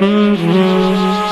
Mm-hmm.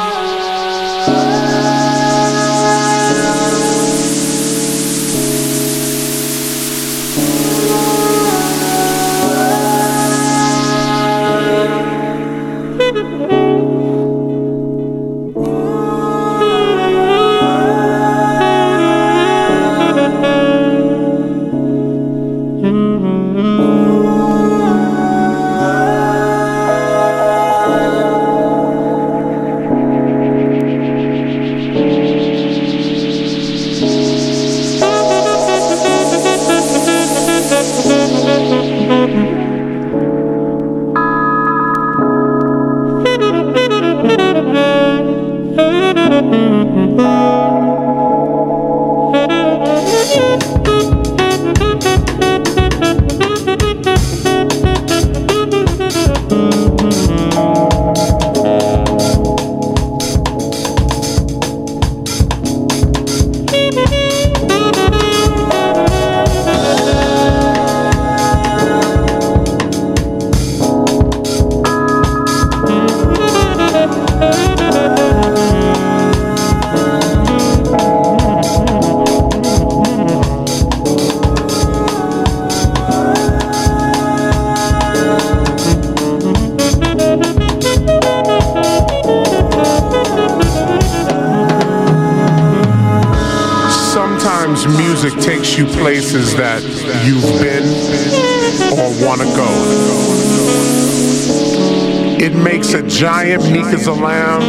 It makes a giant meek as a lamb,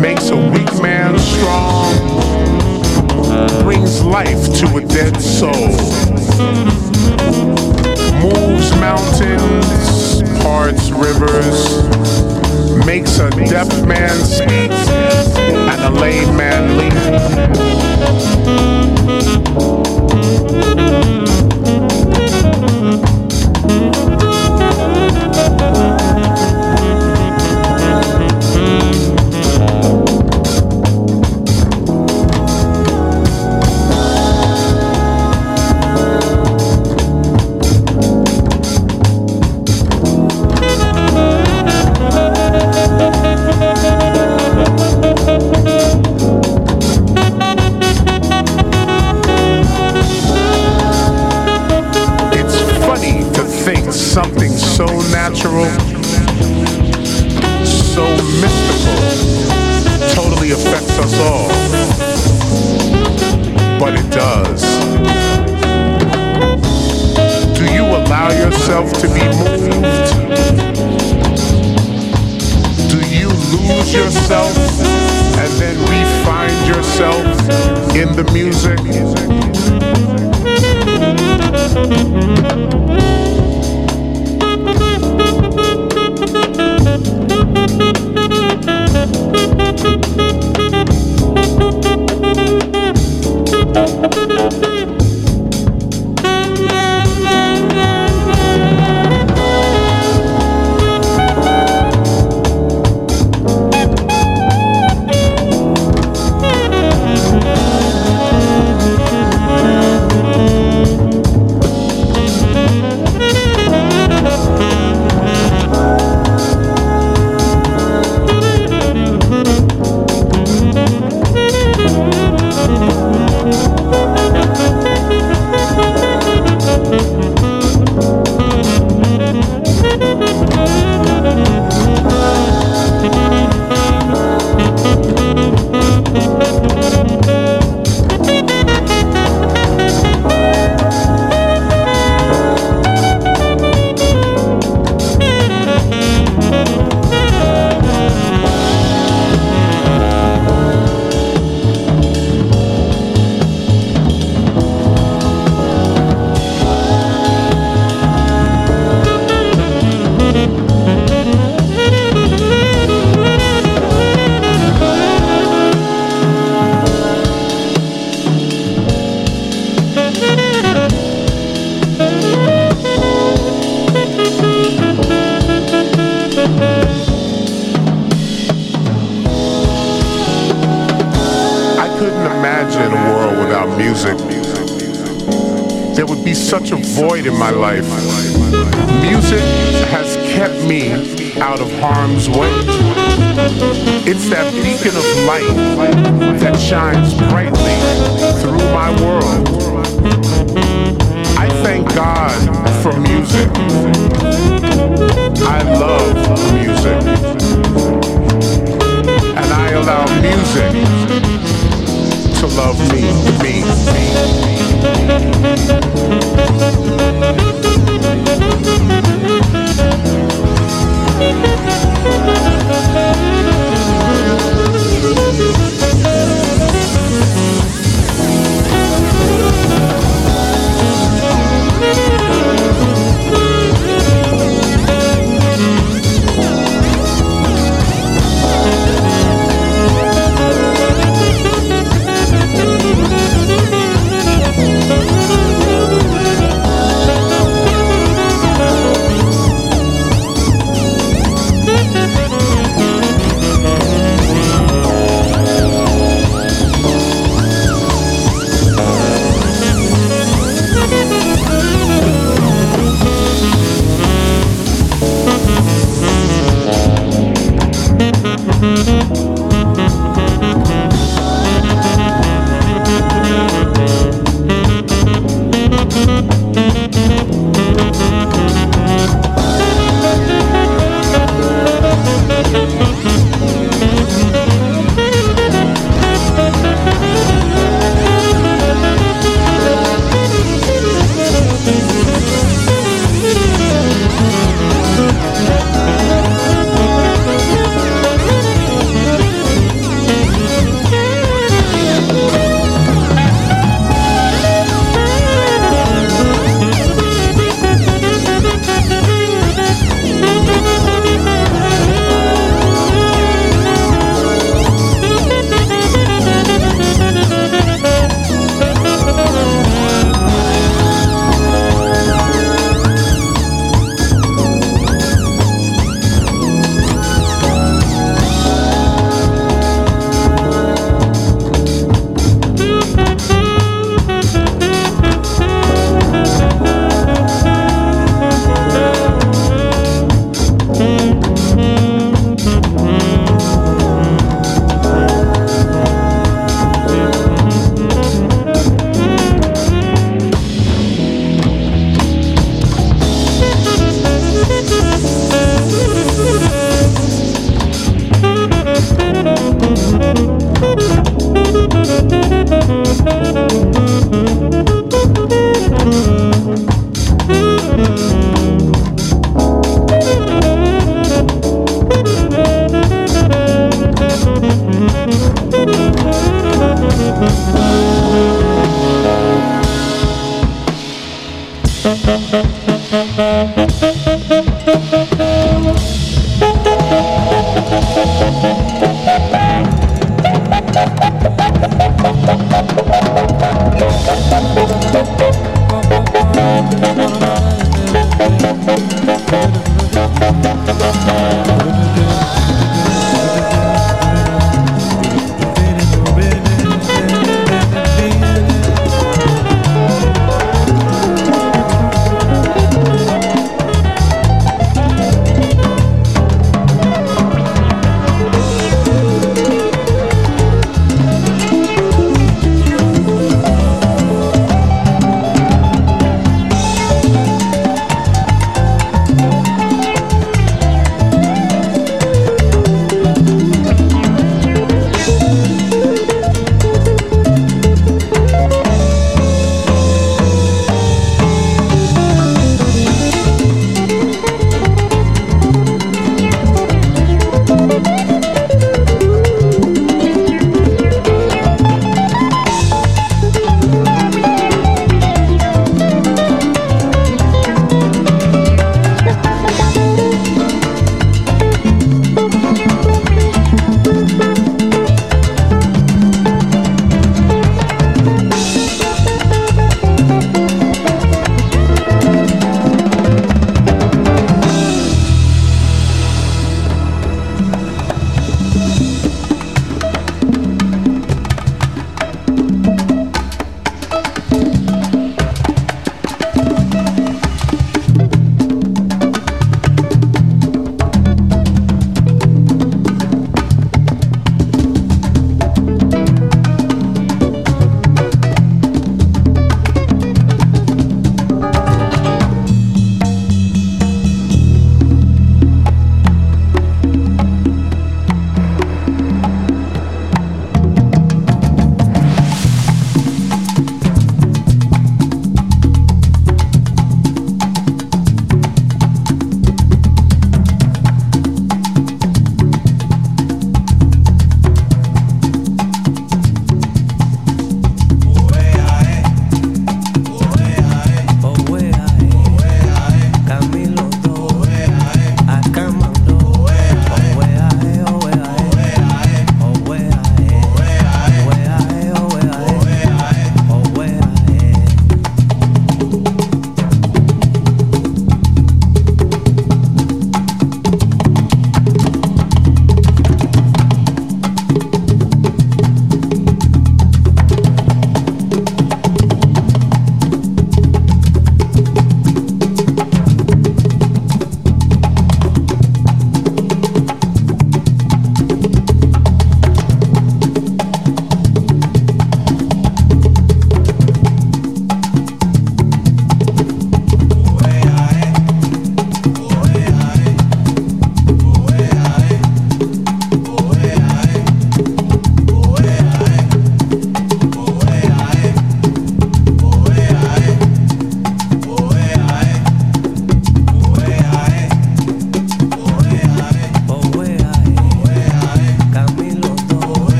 makes a weak man strong, brings life to a dead soul, moves mountains, parts rivers, makes a deaf man speak and a lame man leap.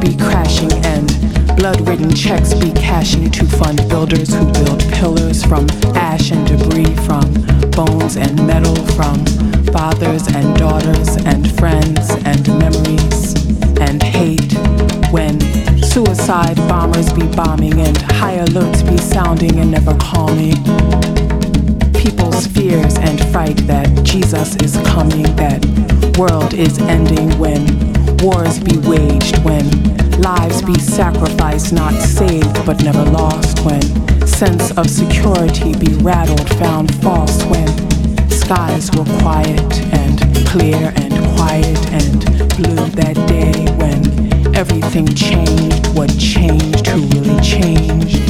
Be crashing and blood-ridden checks be cashing to fund builders who build pillars from ash and debris, from bones and metal, from fathers and daughters and friends and memories and hate. When suicide bombers be bombing and high alerts be sounding and never calming people's fears and fright that Jesus is coming, that world is ending when wars be waged, when lives be sacrificed, not saved but never lost, when sense of security be rattled, found false, when skies were quiet and clear and quiet and blue that day, when everything changed, what changed, who really changed.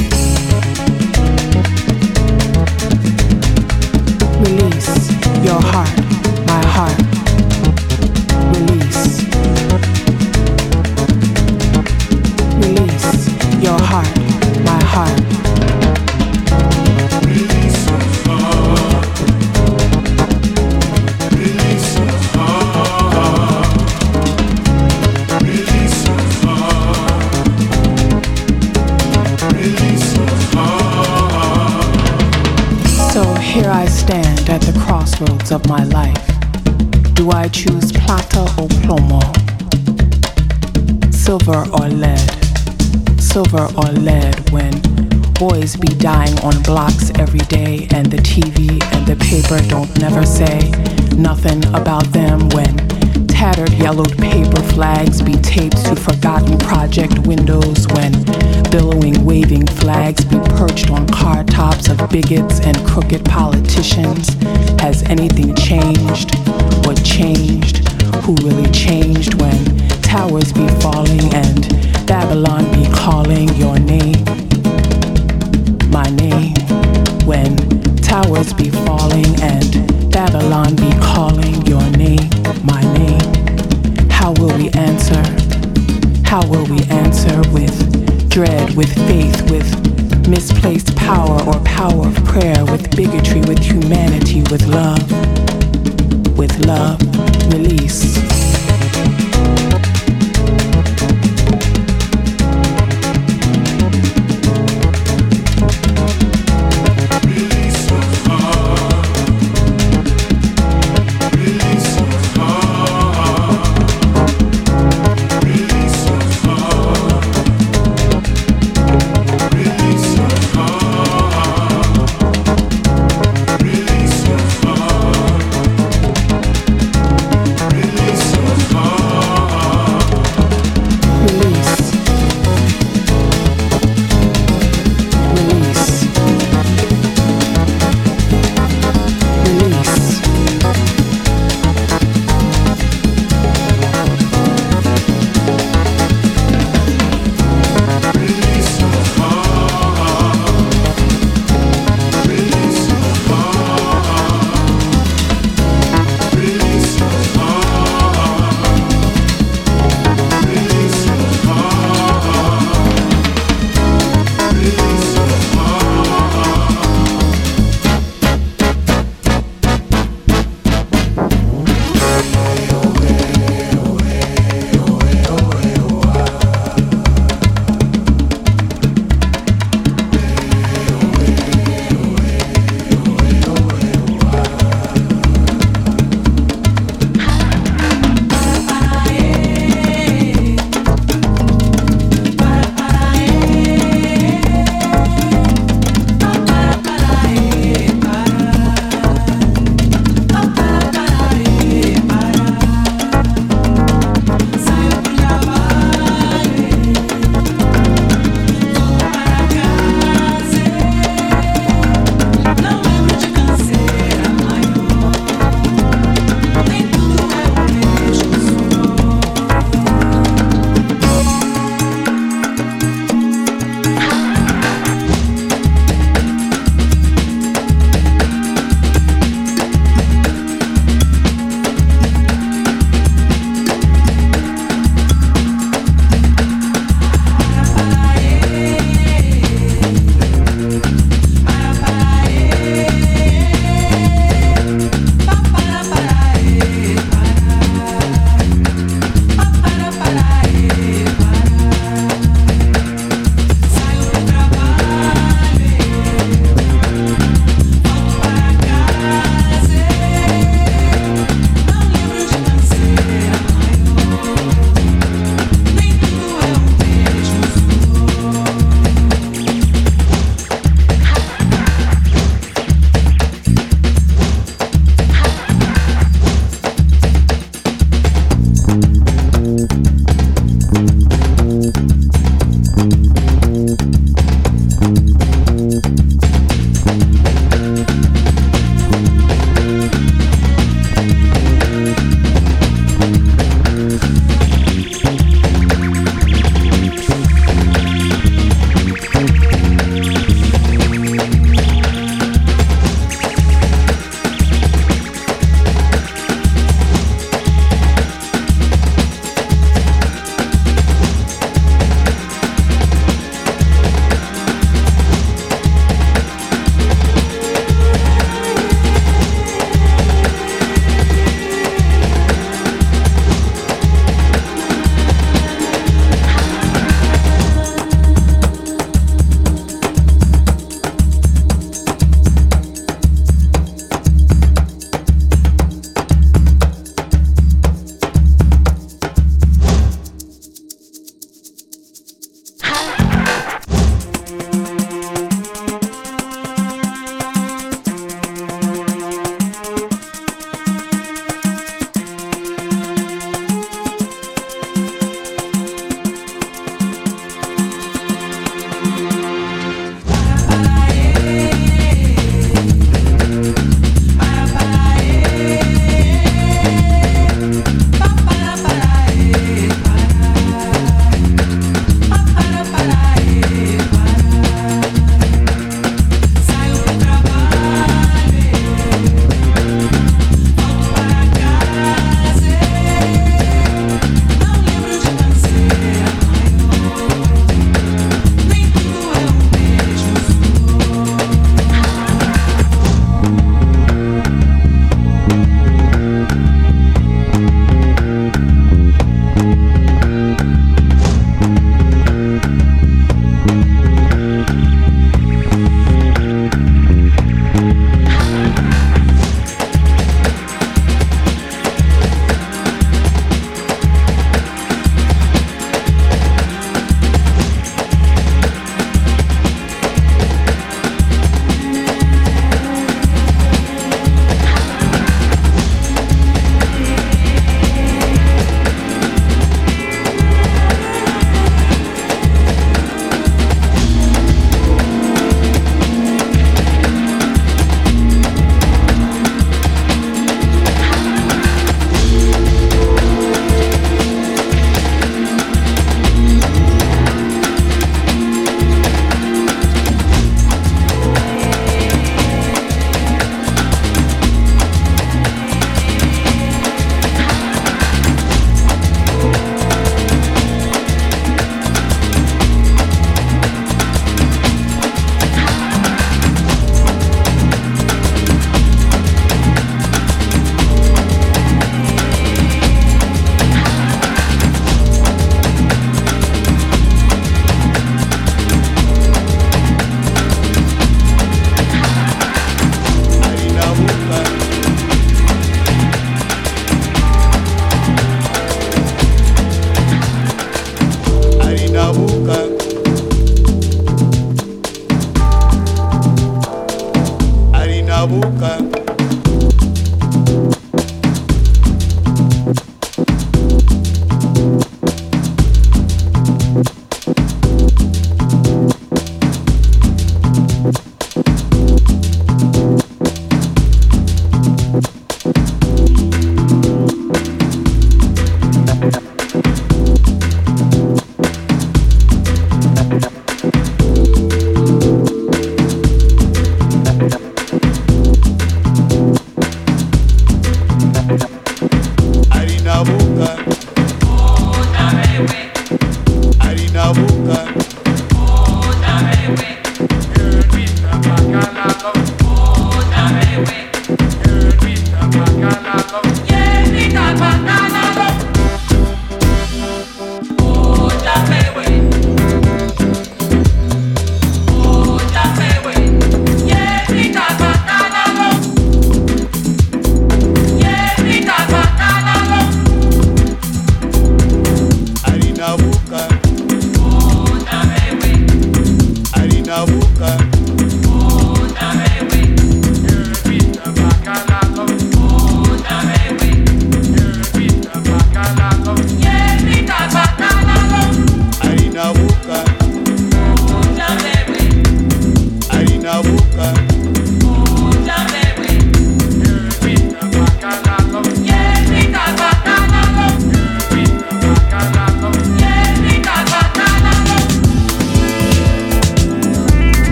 Release your heart, my heart. Or lead? Silver or lead when boys be dying on blocks every day and the TV and the paper don't never say nothing about them when tattered yellowed paper flags be taped to forgotten project windows when billowing waving flags be perched on car tops of bigots and crooked politicians. Has anything changed? What changed? Who really changed when towers be falling and babylon be calling your name my name when towers be falling and Babylon be calling your name, my name. How will we answer? How will we answer with dread, with faith, with misplaced power or power of prayer, with bigotry, with humanity, with love? With love, release.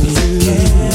Do,